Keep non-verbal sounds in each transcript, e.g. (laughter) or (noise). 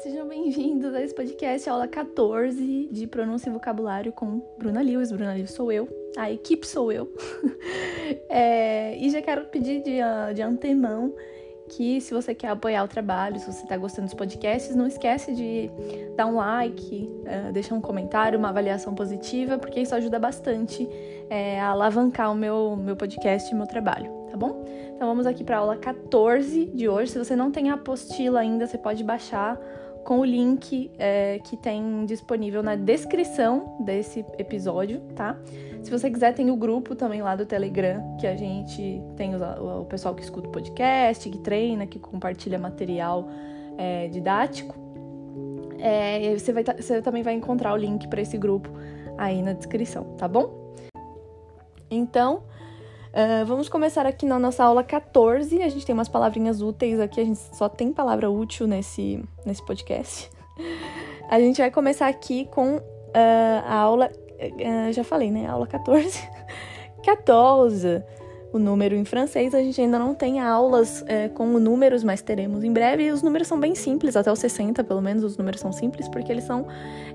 sejam bem-vindos a esse podcast, aula 14 de pronúncia e vocabulário com Bruna Lewis. Bruna Lewis sou eu, a equipe sou eu. (laughs) é, e já quero pedir de, de antemão que se você quer apoiar o trabalho, se você está gostando dos podcasts, não esquece de dar um like, uh, deixar um comentário, uma avaliação positiva, porque isso ajuda bastante é, a alavancar o meu, meu podcast e meu trabalho, tá bom? Então vamos aqui para a aula 14 de hoje. Se você não tem a apostila ainda, você pode baixar com o link é, que tem disponível na descrição desse episódio, tá? Se você quiser, tem o grupo também lá do Telegram, que a gente tem o, o pessoal que escuta o podcast, que treina, que compartilha material é, didático. É, você, vai, você também vai encontrar o link para esse grupo aí na descrição, tá bom? Então, Uh, vamos começar aqui na nossa aula 14. A gente tem umas palavrinhas úteis aqui, a gente só tem palavra útil nesse, nesse podcast. A gente vai começar aqui com uh, a aula. Uh, já falei, né? Aula 14. 14. (laughs) O número em francês, a gente ainda não tem aulas é, com números, mas teremos em breve. E os números são bem simples, até os 60, pelo menos, os números são simples, porque eles são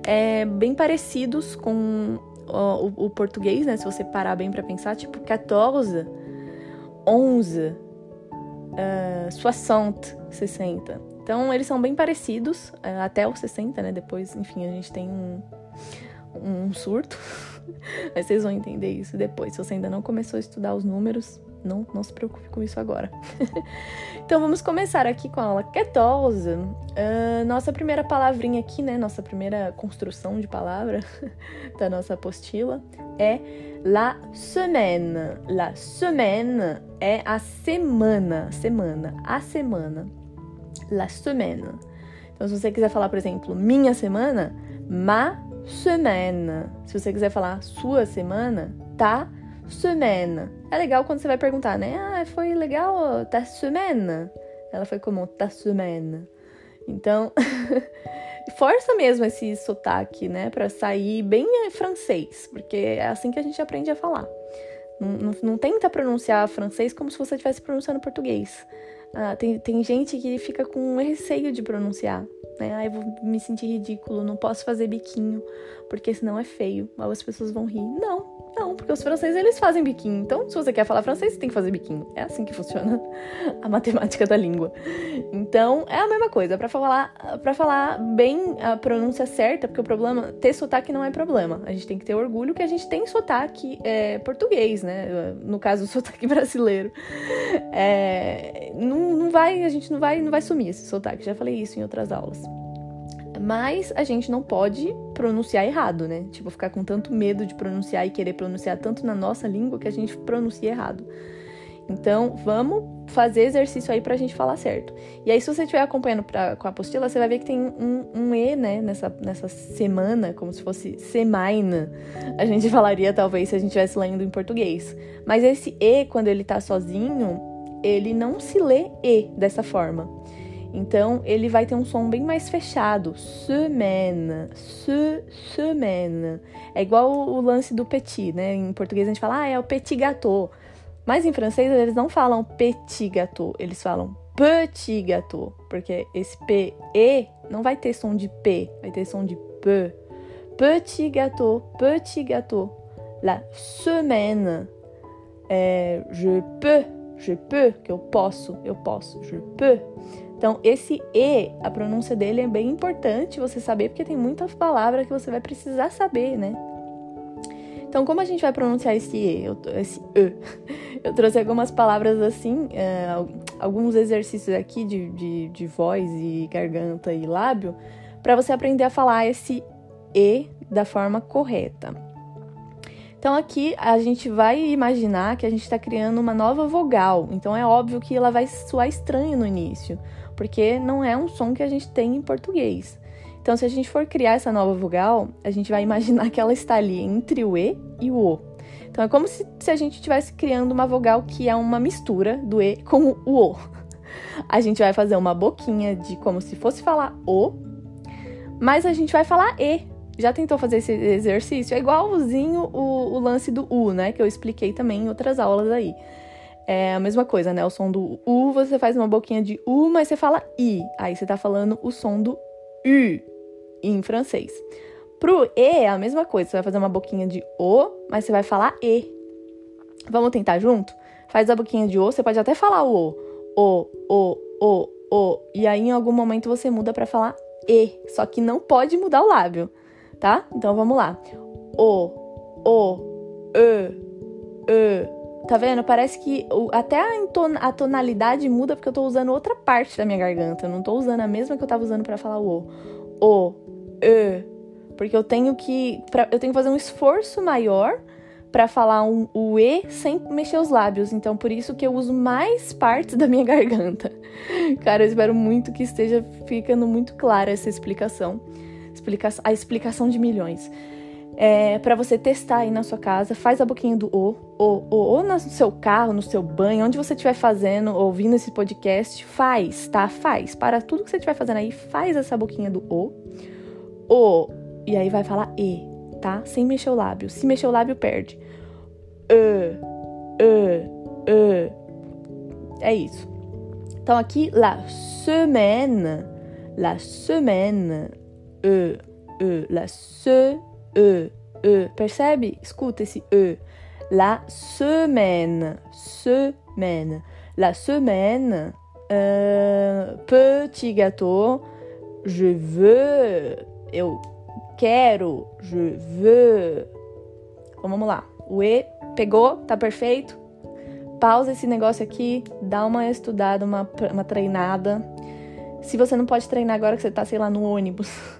é, bem parecidos com o, o, português, né? Se você parar bem para pensar, tipo 14, 11, uh, 60, 60. Então, eles são bem parecidos, uh, até os 60, né? Depois, enfim, a gente tem um, um surto. (laughs) Mas vocês vão entender isso depois. Se você ainda não começou a estudar os números, não, não se preocupe com isso agora. (laughs) então vamos começar aqui com a aula 14. Uh, nossa primeira palavrinha aqui, né? Nossa primeira construção de palavra (laughs) da nossa apostila é la semaine. La semaine é a semana, semana, a semana. La semaine. Então, se você quiser falar, por exemplo, minha semana, ma semaine. Se você quiser falar sua semana, ta semaine. É legal quando você vai perguntar, né? Ah, foi legal ta semaine? Ela foi como ta semaine. Então, (laughs) força mesmo esse sotaque, né? Pra sair bem francês, porque é assim que a gente aprende a falar. Não, não, não tenta pronunciar francês como se você estivesse pronunciando português. Ah, tem, tem gente que fica com receio de pronunciar, né? Ai, vou me sentir ridículo, não posso fazer biquinho, porque senão é feio, as pessoas vão rir. Não, não, porque os franceses eles fazem biquinho. Então, se você quer falar francês, você tem que fazer biquinho. É assim que funciona (laughs) a matemática da língua. Então, é a mesma coisa. Para falar, para falar bem a pronúncia certa, porque o problema ter sotaque não é problema. A gente tem que ter orgulho que a gente tem sotaque é, português, né? No caso, sotaque (laughs) brasileiro. É, não, não vai, a gente não vai, não vai sumir esse sotaque. Já falei isso em outras aulas. Mas a gente não pode pronunciar errado, né? Tipo, ficar com tanto medo de pronunciar e querer pronunciar tanto na nossa língua que a gente pronuncia errado. Então, vamos fazer exercício aí pra gente falar certo. E aí, se você estiver acompanhando pra, com a apostila, você vai ver que tem um, um E, né, nessa, nessa semana, como se fosse semaina. A gente (laughs) falaria, talvez, se a gente estivesse lendo em português. Mas esse E, quando ele tá sozinho, ele não se lê E dessa forma. Então, ele vai ter um som bem mais fechado. Semaine, se. É igual o lance do petit, né? Em português a gente fala, ah, é o petit gâteau. Mas em francês eles não falam petit gâteau, eles falam petit gâteau. Porque esse P, E, não vai ter som de P, vai ter som de P. Petit gâteau, petit gâteau. La semaine, é, je peux, je peux, que eu posso, eu posso, je peux. Então, esse E, a pronúncia dele é bem importante você saber, porque tem muitas palavras que você vai precisar saber, né? Então, como a gente vai pronunciar esse E, esse E? (laughs) Eu trouxe algumas palavras assim, é, alguns exercícios aqui de, de, de voz e garganta e lábio, para você aprender a falar esse E da forma correta. Então aqui a gente vai imaginar que a gente está criando uma nova vogal. Então é óbvio que ela vai soar estranho no início porque não é um som que a gente tem em português. Então, se a gente for criar essa nova vogal, a gente vai (laughs) imaginar que ela está ali entre o E e o O. Então, é como se, se a gente estivesse criando uma vogal que é uma mistura do E com o O. (laughs) A gente vai fazer uma boquinha de como se fosse falar O, mas a gente vai falar E. Já tentou fazer esse exercício? É igualzinho o, o lance do U, né? Que eu expliquei também em outras aulas aí é a mesma coisa, né? O som do U, você faz uma boquinha de U, mas você fala I. Aí você tá falando o som do U em francês. Pro E é a mesma coisa, você vai fazer uma boquinha de O, mas você vai falar E. Vamos tentar junto? Faz a boquinha de O, você pode até falar o O, O, O, O, e aí em algum momento você muda para falar E, só que não pode mudar o lábio, tá? Então vamos lá. O, O, E, E. Tá vendo? Parece que até a, tonalidade muda porque eu tô usando outra parte da minha garganta. Eu não tô usando a mesma que eu tava usando para falar O. O, E, porque eu tenho que. Pra, eu tenho que fazer um esforço maior para falar um, o E sem mexer os lábios. Então, por isso que eu uso mais partes da minha (laughs) garganta. Cara, eu espero muito que esteja ficando muito clara essa explicação. Explica a explicação de milhões. É, para você testar aí na sua casa, faz a boquinha do O, O, O, ou no seu carro, no seu banho, onde você estiver fazendo, ouvindo esse podcast, faz, tá? Faz. Para tudo que você estiver fazendo aí, faz essa boquinha do O. O, e aí vai falar E, tá? Sem mexer o lábio. Se mexer o lábio, perde. E, E, E. É isso. Então aqui, la semaine, la semaine, E, E, la se, E, E. Percebe? Escuta esse E. La semaine, semaine. La semaine, euh, petit gâteau, je veux, eu quero, je veux. Então vamos lá. O E pegou, tá perfeito? Pausa esse negócio aqui, dá uma estudada, uma, uma treinada. Se você não pode treinar agora que você tá, sei lá, no ônibus. (laughs)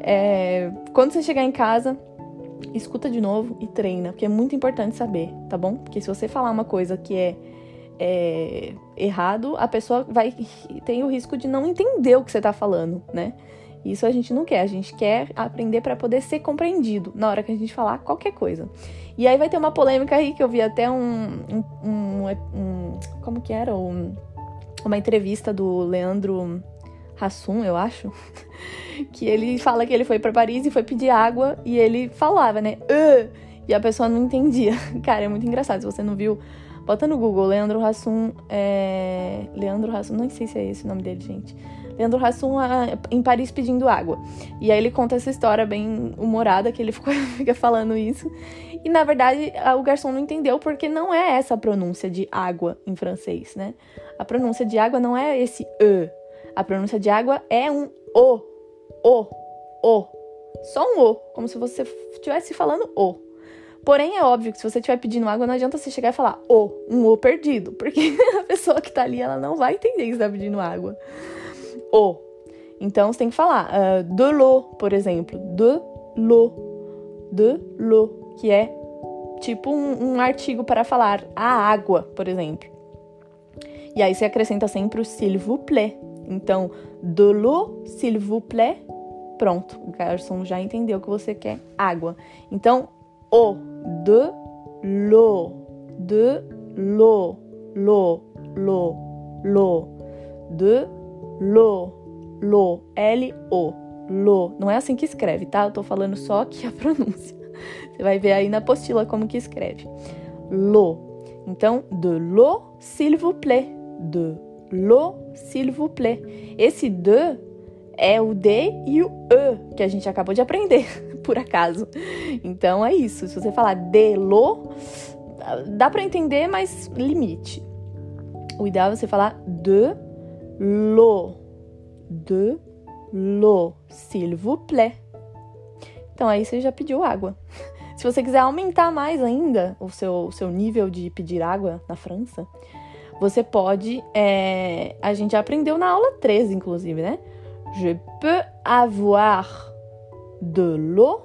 É, quando você chegar em casa, escuta de novo e treina, porque é muito importante saber, tá bom? Porque se você falar uma coisa que é, é errado, a pessoa vai (laughs) tem o risco de não entender o que você tá falando, né? Isso a gente não quer, a gente quer aprender para poder ser compreendido na hora que a gente falar qualquer coisa. E aí vai ter uma polêmica aí que eu vi até um. um, um, um como que era? Um, uma entrevista do Leandro Hassum, eu acho. (laughs) que ele fala que ele foi para Paris e foi pedir água e ele falava, né? Uh, e a pessoa não entendia. (laughs) Cara, é muito engraçado. Se você não viu, bota no Google Leandro Hassum. É... Leandro Hassum, não sei se é esse o nome dele, gente. Leandro Hassum em Paris pedindo água. E aí ele conta essa história bem humorada, que ele (laughs) ficou, fica falando isso. E na verdade o garçom não entendeu porque não é essa a pronúncia de água em francês, né? A pronúncia de água não é esse E. A pronúncia de água é um O. O. O. Só um O. Como se você estivesse falando O. Porém, é óbvio que se você estiver pedindo água, não adianta você chegar e falar O, um O perdido, (laughs) porque a pessoa que tá ali, ela não vai entender que você tá pedindo água o. Então você tem que falar uh, de l'eau, por exemplo, de l'eau, de l'eau, que é tipo um, um, artigo para falar a água, por exemplo. E aí você acrescenta sempre o s'il vous plaît. Então, de l'eau, s'il vous plaît, pronto. O garçom já entendeu que você quer água. Então, o, de l'eau, de l'eau, l'eau, l'eau, l'eau, de Lo, lo, L-O, lo. Não é assim que escreve, tá? Eu tô falando só aqui a (laughs) pronúncia. Você vai ver aí na apostila como que escreve. Lo. Então, de lo, s'il vous plaît. De lo, s'il vous plaît. Esse de é o D e o E que a gente acabou de aprender, (laughs) por acaso. Então é isso. Se você falar de lo, dá para entender, mas limite. O ideal é você falar de l'eau. De l'eau, s'il vous plaît. Então aí você já pediu água. Se você quiser aumentar mais ainda o seu, o seu nível de pedir água na França, você pode. É, a gente aprendeu na aula 13, inclusive, né? Je peux avoir de l'eau,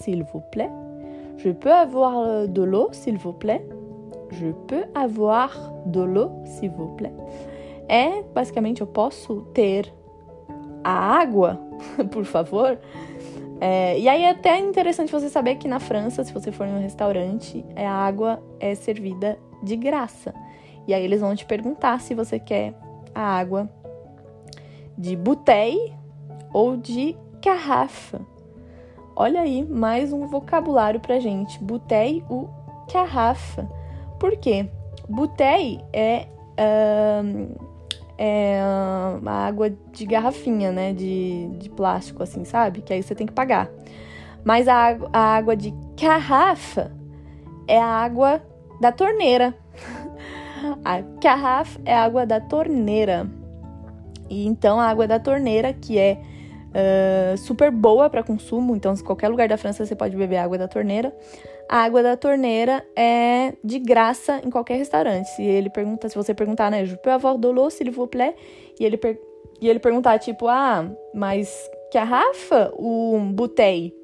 s'il vous plaît. Je peux avoir de l'eau, s'il vous plaît. Je peux avoir de l'eau, s'il vous plaît é basicamente eu posso ter a água, (laughs) por favor. É, e aí é até interessante você saber que na França, se você for em um restaurante, a água é servida de graça. E aí eles vão te perguntar se você quer a água de bouteille ou de garrafa. Olha aí, mais um vocabulário pra gente. Bouteille ou garrafa. Por quê? Bouteille é é a água de garrafinha, né? De, de plástico, assim, sabe? Que aí você tem que pagar. Mas a, a água de garrafa é a água da torneira. A garrafa é a água da torneira. E então a água da torneira, que é uh, super boa para consumo, então em qualquer lugar da França você pode beber água da torneira. A água da torneira é de graça em qualquer restaurante. Se ele pergunta, se você perguntar, né, je peux avoir de l'eau, s'il vous plaît, e ele, per e ele perguntar, tipo, ah, mas garrafa ou bouteille,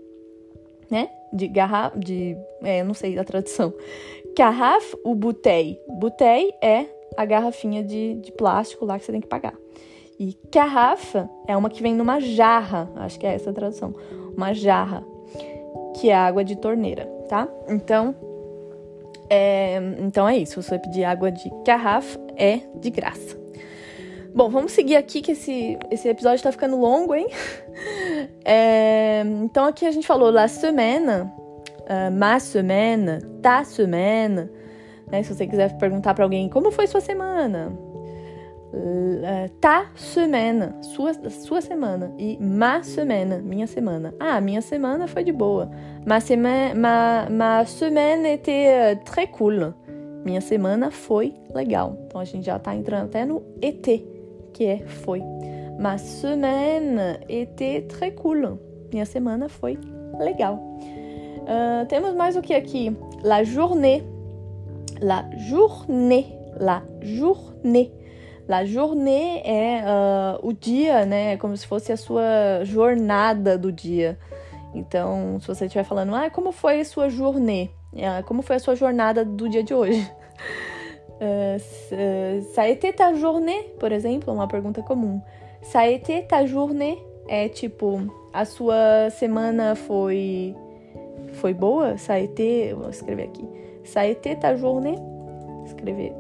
né? De garrafa, de, é, não sei a tradução. Garrafa ou bouteille? Bouteille é a garrafinha de, de plástico lá que você tem que pagar. E garrafa é uma que vem numa jarra, acho que é essa a tradução, uma jarra, que é água de torneira, tá? Então, é, então é isso. Você pedir água de garrafa, é de graça. Bom, vamos seguir aqui que esse, esse episódio tá ficando longo, hein? (laughs) É, então aqui a gente falou la semaine, uh, ma semaine, ta semaine. Né? Se você quiser perguntar para alguém como foi sua semana, uh, ta semaine, sua, sua semana. E ma semaine, minha semana. Ah, minha semana foi de boa. Ma semaine, ma, ma semaine était uh, très cool. Minha semana foi legal. Então a gente já tá entrando até no ET, que é foi. Ma semaine était très cool. Minha semana foi legal. Uh, temos mais o que aqui? La journée. La journée. La journée. La journée é uh, o dia, né? É como se fosse a sua jornada do dia. Então, se você estiver falando, ah, como foi a sua journée? Uh, como foi a sua jornada do dia de hoje? (laughs) Uh, ça a été ta journée, por exemplo, uma pergunta comum. Ça a été ta journée é tipo, a sua semana foi foi boa? Ça a été, vou escrever aqui. Ça ta journée? Escrever.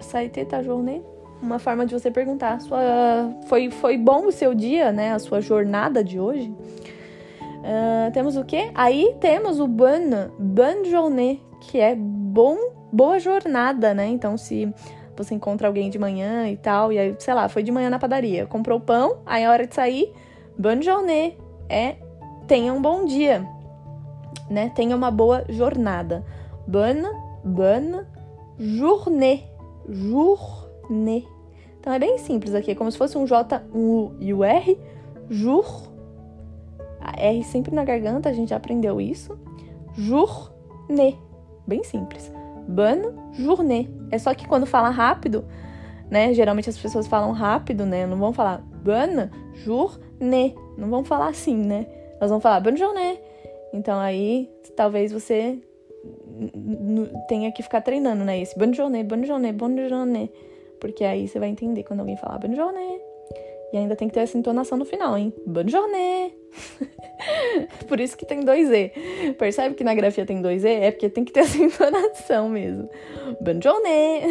Ça ta journée? Uma forma de você perguntar, sua foi foi bom o seu dia, né? A sua jornada de hoje? Uh, temos o quê? Aí temos o bonne, bonne journée, que é bom, boa jornada, né? Então, se você encontra alguém de manhã e tal, e aí, sei lá, foi de manhã na padaria, comprou pão, aí a hora de sair, bonne journée, é tenha um bom dia, né? Tenha uma boa jornada. Bonne, bonne journée, journée. Então é bem simples aqui, é como se fosse um J, um U e o R, jour. A R sempre na garganta, a gente já aprendeu isso. Journée, bem simples. Bonne journée. É só que quando fala rápido, né? Geralmente as pessoas falam rápido, né? Não vão falar bonne journée. Não vão falar assim, né? Elas vão falar bonne journée. Então aí talvez você tenha que ficar treinando, né? Esse journée, bonne journée. Porque aí você vai entender quando alguém falar bonne journée. E ainda tem que ter essa entonação no final, hein? Bonne journée! (laughs) Por isso que tem dois E. Percebe que na grafia tem dois E? É porque tem que ter essa (laughs) entonação mesmo. Bonne journée!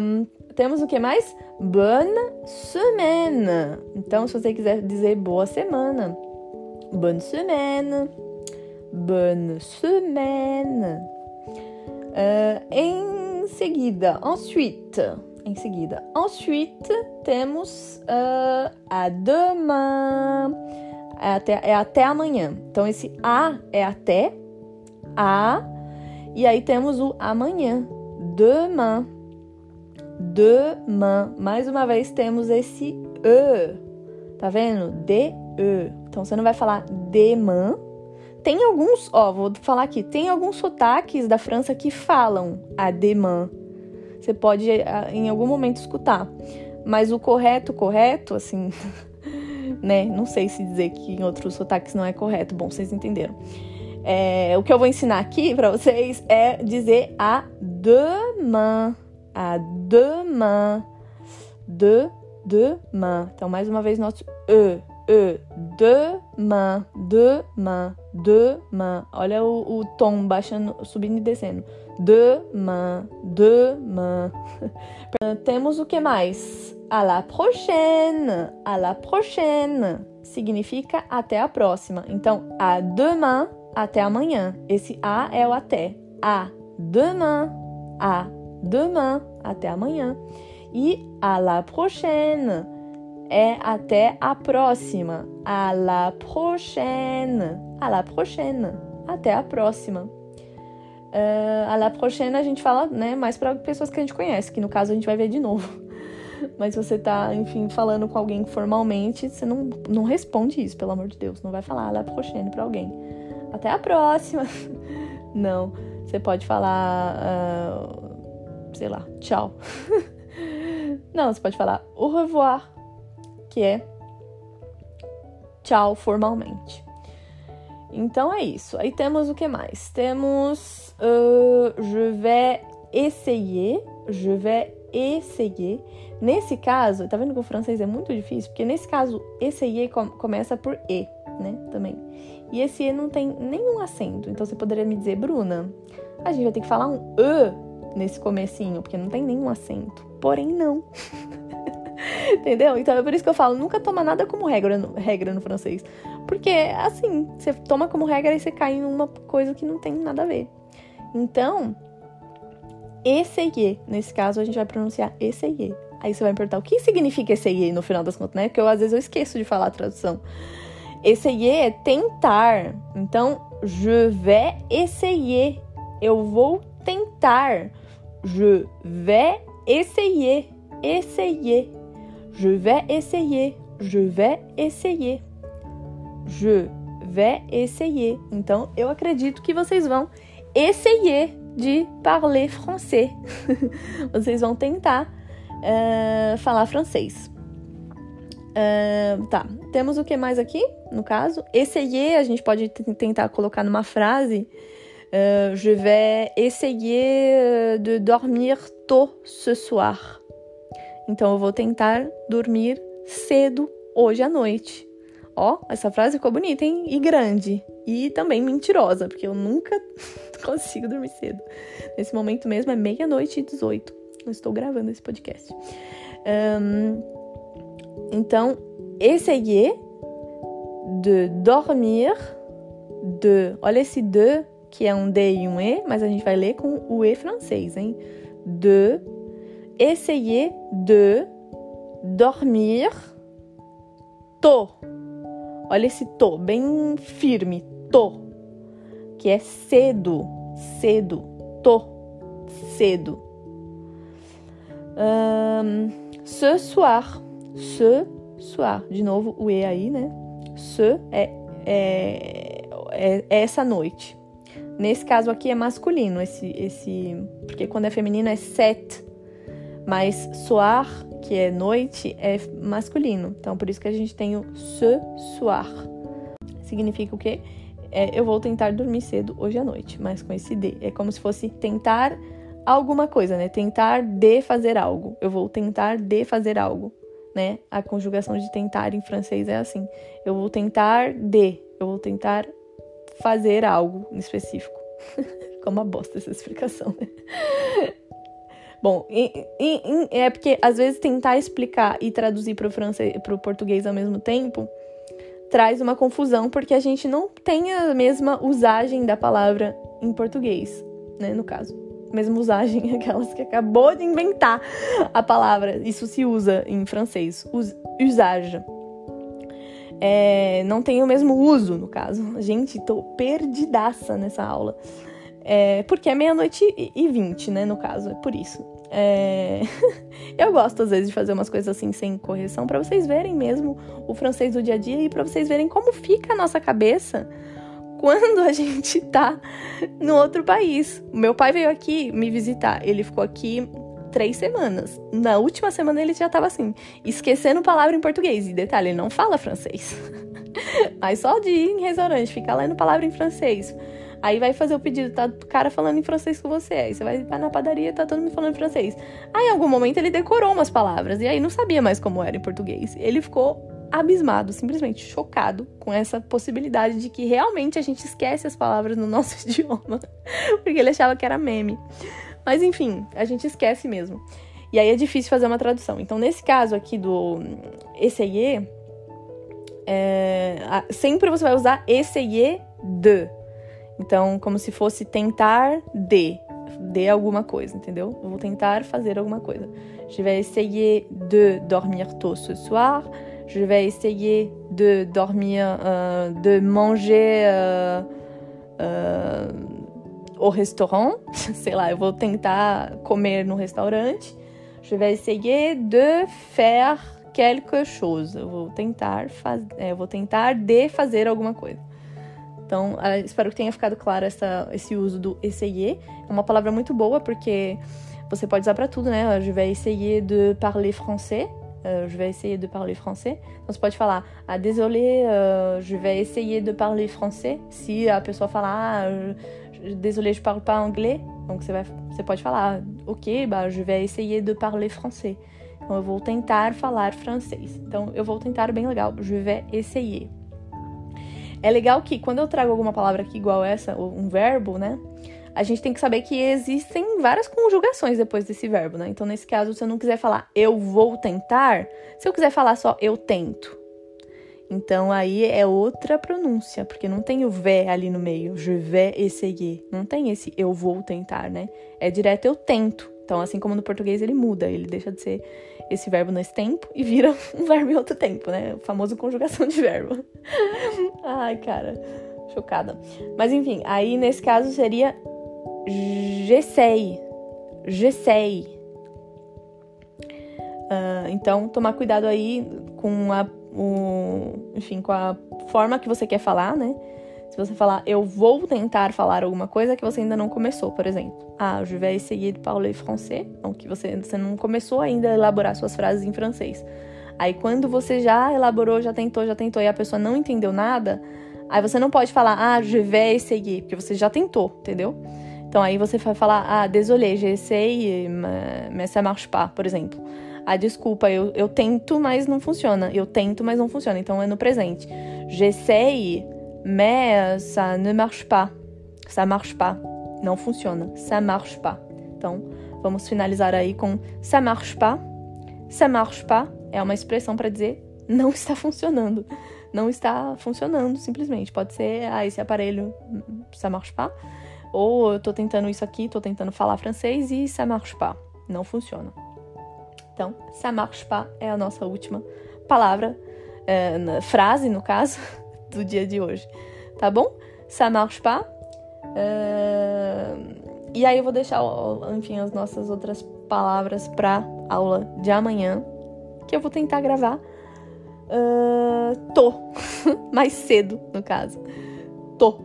um, temos o que mais? Bonne semaine. Então, se você quiser dizer boa semana, bonne semaine. Bonne semaine. Uh, em seguida, ensuite em seguida. Ensuite, temos uh, a demain. É até, é até amanhã. Então, esse a é até, a, e aí temos o amanhã. Demain. Demain. Mais uma vez temos esse e. Tá vendo? De e. Então você não vai falar demain. Tem alguns, ó, vou falar aqui, tem alguns sotaques da França que falam a demain você pode em algum momento escutar. Mas o correto, correto, assim, (laughs) né? Não sei se dizer que em outros sotaques não é correto. Bom, vocês entenderam. É, o que eu vou ensinar aqui para vocês é dizer a demain. A demain. De, demain. Então, mais uma vez, nosso E. E. Demain. Demain. Demain. Olha o, o tom baixando, subindo e descendo demain, demain. (laughs) Temos o que mais? À la prochaine, à la prochaine. Significa até a próxima. Então, à demain, até amanhã. Esse a é o até. À demain, à demain, até amanhã. E à la prochaine é até a próxima. À la prochaine. À la prochaine. Até a próxima. Uh, à la prochaine a gente fala, né, mais para pessoas que a gente conhece, que no caso a gente vai ver de novo. (laughs) Mas você tá, enfim, falando com alguém formalmente, você não, não responde isso, pelo amor de Deus. Não vai falar à la prochaine pra alguém. Até a próxima. (laughs) Não. Você pode falar, uh, sei lá, tchau. (laughs) Não, você pode falar au revoir, que é tchau formalmente. Então é isso. Aí temos o que mais? Temos uh, je vais essayer, je vais essayer. Nesse caso, tá vendo que o francês é muito difícil? Porque nesse caso, essayer começa por e, né? Também. E esse e não tem nenhum acento. Então você poderia me dizer, Bruna, a gente vai ter que falar um e nesse comecinho, porque não tem nenhum acento. Porém, não. (laughs) (laughs) Entendeu? Então é por isso que eu falo, nunca toma nada como regra no, regra no francês. Porque, assim, você toma como regra e você cai em uma coisa que não tem nada a ver. Então, essayer, nesse caso a gente vai pronunciar essayer. Aí você vai me perguntar o que significa essayer no final das contas, né? Porque eu, às vezes eu esqueço de falar a tradução. Essayer é tentar. Então, je vais essayer. Eu vou tentar. Je vais essayer. Essayer. Je vais essayer. Je vais essayer. Je vais essayer. Então, eu acredito que vocês vão essayer de parler français. (laughs) vocês vão tentar uh, falar francês. Uh, tá, temos o que mais aqui, no caso? Essayer, a gente pode tentar colocar numa frase. Uh, je vais essayer de dormir tôt ce soir. Então eu vou tentar dormir cedo hoje à noite. Ó, essa frase ficou bonita, hein? E grande. E também mentirosa, porque eu nunca (laughs) consigo dormir cedo. Nesse momento mesmo é meia-noite e 18. Eu estou gravando esse podcast. Um, então, essayer de dormir de. Olha esse de, que é um D e um E, mas a gente vai ler com o E francês, hein? De essayer de dormir to. Olha esse to, bem firme, to, que é cedo, cedo, to, cedo. Um, ce soir, ce soir, de novo o e aí, né? Ce é, é, é, é essa noite. Nesse caso aqui é masculino, esse, esse, porque quando é feminino é set, mas soir, que é noite, é masculino. Então, por isso que a gente tem o ce soir. Significa o quê? É, eu vou tentar dormir cedo hoje à noite, mas com esse D. É como se fosse tentar alguma coisa, né? Tentar de fazer algo. Eu vou tentar de fazer algo, né? A conjugação de tentar em francês é assim. Eu vou tentar de. Eu vou tentar fazer algo em específico. (laughs) Como uma bosta essa explicação, né? Bom, e, e, é porque às vezes tentar explicar e traduzir para o francês, para o português ao mesmo tempo traz uma confusão porque a gente não tem a mesma usagem da palavra em português, né? No caso, mesma usagem, (laughs) aquelas que acabou de inventar a palavra. Isso se usa em francês, us, usage. É, não tem o mesmo uso, no caso. Gente, tô perdidaça nessa aula. É, porque é meia-noite e vinte, né, no caso, é por isso. É... (laughs) eu gosto, às vezes, de fazer umas coisas assim sem correção, para vocês verem mesmo o francês do dia a dia e para vocês verem como fica a nossa cabeça quando a (laughs) gente tá no outro país. Meu pai veio aqui me visitar, ele ficou aqui três semanas. Na última semana ele já tava assim, esquecendo palavra em português. E detalhe, ele não fala francês. (laughs) Mas só de ir em restaurante, ficar lendo palavra em francês. Aí vai fazer o pedido, tá o cara falando em francês com você. Aí você vai na padaria, tá todo mundo falando em francês. Aí em algum momento ele decorou umas palavras e aí não sabia mais como era em português. Ele ficou abismado, simplesmente chocado com essa possibilidade de que realmente a gente esquece as palavras no nosso (laughs) idioma, porque ele achava que era meme. Mas enfim, a gente esquece mesmo. E aí é difícil fazer uma tradução. Então, nesse caso aqui do essayer, é, sempre você vai usar essayer de. Então, como se fosse tentar de de alguma coisa, entendeu? Eu vou tentar fazer alguma coisa. Je vais essayer de dormir tôt ce soir. Je vais essayer de dormir, uh, de manger uh, uh, au restaurant. (laughs) Sei lá, eu vou tentar comer no restaurante. Je vais essayer de faire quelque chose. Eu vou tentar fazer, é, eu vou tentar de fazer alguma coisa. Então, uh, espero que tenha ficado claro essa, esse uso do essayer. É uma palavra muito boa porque você pode usar para tudo, né? Je vais essayer de parler français. Uh, je vais essayer de parler français. Então, você pode falar, ah, désolé, je vais essayer de parler français. Se a pessoa falar, ah, désolé, je parle pas anglais. Então, você, vai, você pode falar, ok, bah, je vais essayer de parler français. Então, eu vou tentar falar francês. Então, eu vou tentar bem legal. Je vais essayer. É legal que quando eu trago alguma palavra aqui igual essa, um verbo, né? A gente tem que saber que existem várias conjugações depois desse verbo, né? Então, nesse caso, se eu não quiser falar eu vou tentar, se eu quiser falar só eu tento, então aí é outra pronúncia, porque não tem o V ali no meio, je vais essayer. Não tem esse eu vou tentar, né? É direto eu tento. Então, assim como no português ele muda, ele deixa de ser esse verbo nesse tempo e vira (laughs) um verbo em outro tempo, né? O famoso conjugação de verbo. (laughs) Ai, cara, chocada. Mas enfim, aí nesse caso seria j'essaye. J'essaye. Uh, então, tomar cuidado aí com a, o, enfim, com a forma que você quer falar, né? Se você falar, eu vou tentar falar alguma coisa que você ainda não começou, por exemplo. Ah, je vais essayer de parler français. Então, que você, você não começou ainda a elaborar suas frases em francês. Aí, quando você já elaborou, já tentou, já tentou e a pessoa não entendeu nada, aí você não pode falar, ah, je vais essayer, porque você já tentou, entendeu? Então, aí você vai falar, ah, désolé, j'ai essayé, mais ça marche pas, por exemplo. Ah, desculpa, eu, eu tento, mas não funciona. Eu tento, mas não funciona. Então, é no presente. J'essaye mais ça ne marche pas. Ça marche pas. Não funciona. Ça marche pas. Então, vamos finalizar aí com ça marche pas. Ça marche pas é uma expressão para dizer não está funcionando. Não está funcionando, simplesmente. Pode ser, ah, esse aparelho, ça marche pas. Ou eu tô tentando isso aqui, tô tentando falar francês e ça marche pas. Não funciona. Então, ça marche pas é a nossa última palavra, é, frase, no caso, (laughs) do dia de hoje, tá bom? Ça marche pas. Uh, e aí eu vou deixar, enfim, as nossas outras palavras para aula de amanhã, que eu vou tentar gravar. Uh, tô, (laughs) mais cedo no caso. Tô.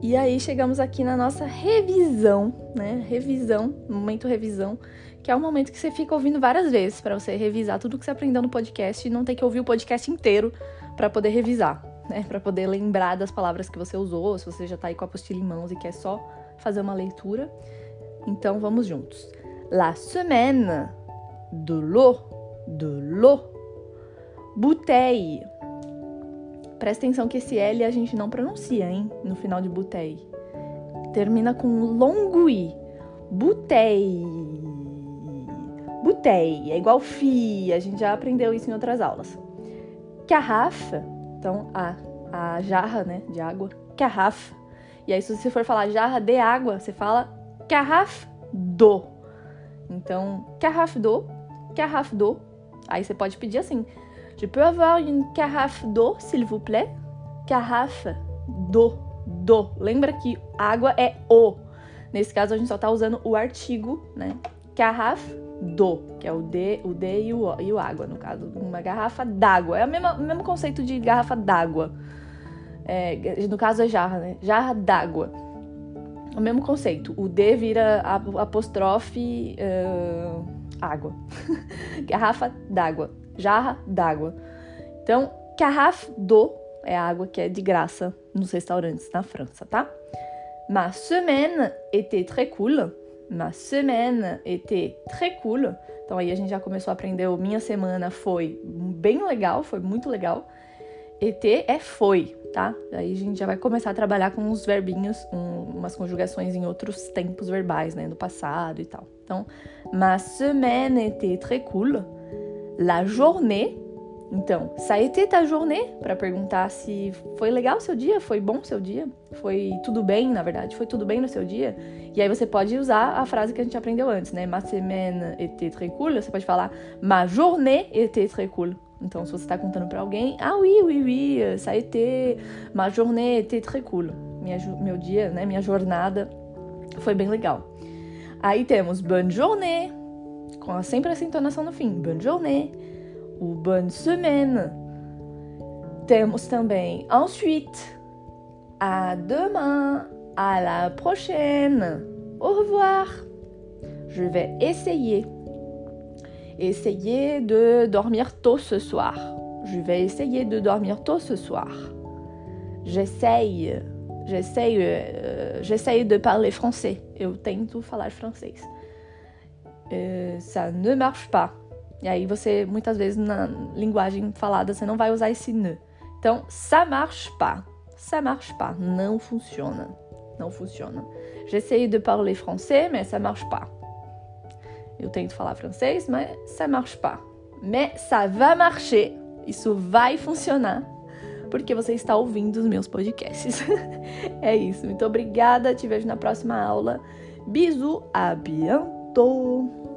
E aí chegamos aqui na nossa revisão, né? Revisão, momento revisão, que é o momento que você fica ouvindo várias vezes para você revisar tudo que você aprendeu no podcast e não ter que ouvir o podcast inteiro para poder revisar, né? Para poder lembrar das palavras que você usou, se você já está aí com a apostila em mãos e quer só fazer uma leitura. Então vamos juntos. La semaine de l'eau, de l'eau, bouteille. Presta atenção que esse L a gente não pronuncia, hein? No final de bouteille. Termina com longo I. Bouteille. Bouteille. É igual fi. A gente já aprendeu isso em outras aulas. Garrafa, então a, a jarra, né, de água, garrafa. E aí, se você for falar jarra de água, você fala garrafa do. Então, garrafa do, garrafa do. Aí você pode pedir assim: Je peux avoir une carafe d'eau, s'il vous plaît? Garrafa do, do. Lembra que água é o. Nesse caso, a gente só tá usando o artigo, né? Garrafa do, que é o D, o D e o, e o água, no caso, uma garrafa d'água. É o mesmo, mesmo conceito de garrafa d'água. É, no caso é jarra, né? Jarra d'água. O mesmo conceito. O D vira apóstrofe uh, água. (laughs) garrafa d'água. Jarra d'água. Então, garrafa do é água que é de graça nos restaurantes na França, tá? Ma semaine était très cool ma semaine était très cool. Então aí a gente já começou a aprender o minha semana foi bem legal, foi muito legal. ET é foi, tá? Aí a gente já vai começar a trabalhar com uns verbinhos, um, umas conjugações em outros tempos verbais, né? No passado e tal. Então, ma semaine était très cool. La journée Então, ça a été ta journée? Para perguntar se foi legal o seu dia, foi bom o seu dia, foi tudo bem, na verdade, foi tudo bem no seu dia. E aí você pode usar a frase que a gente aprendeu antes, né? Ma semaine était très cool. Você pode falar ma journée était très cool. Então, se você está contando para alguém, ah oui, oui, oui, ça a été, ma journée était très cool. Minha, meu dia, né? Minha jornada foi bem legal. Aí temos bonne journée, com sempre essa entonação no fim, bonne journée bonne semaine. Temos também ensuite, à demain, à la prochaine, au revoir. Je vais essayer. Essayer de dormir tôt ce soir. Je vais essayer de dormir tôt ce soir. J'essaye. J'essaye, euh, j'essaye de parler français. Eu tento falar francês. Euh, ça ne marche pas. E aí você, muitas vezes, na linguagem falada, você não vai usar esse ne. Então, ça marche pas. Ça marche pas. Não funciona. Não funciona. J'essaye de parler français, mais ça marche pas. Eu tento falar francês, mas ça marche pas. Mais ça va marcher. Isso vai funcionar. Porque você está ouvindo os meus podcasts. (laughs) é isso. Muito obrigada. Te vejo na próxima aula. Bisous. A bientôt.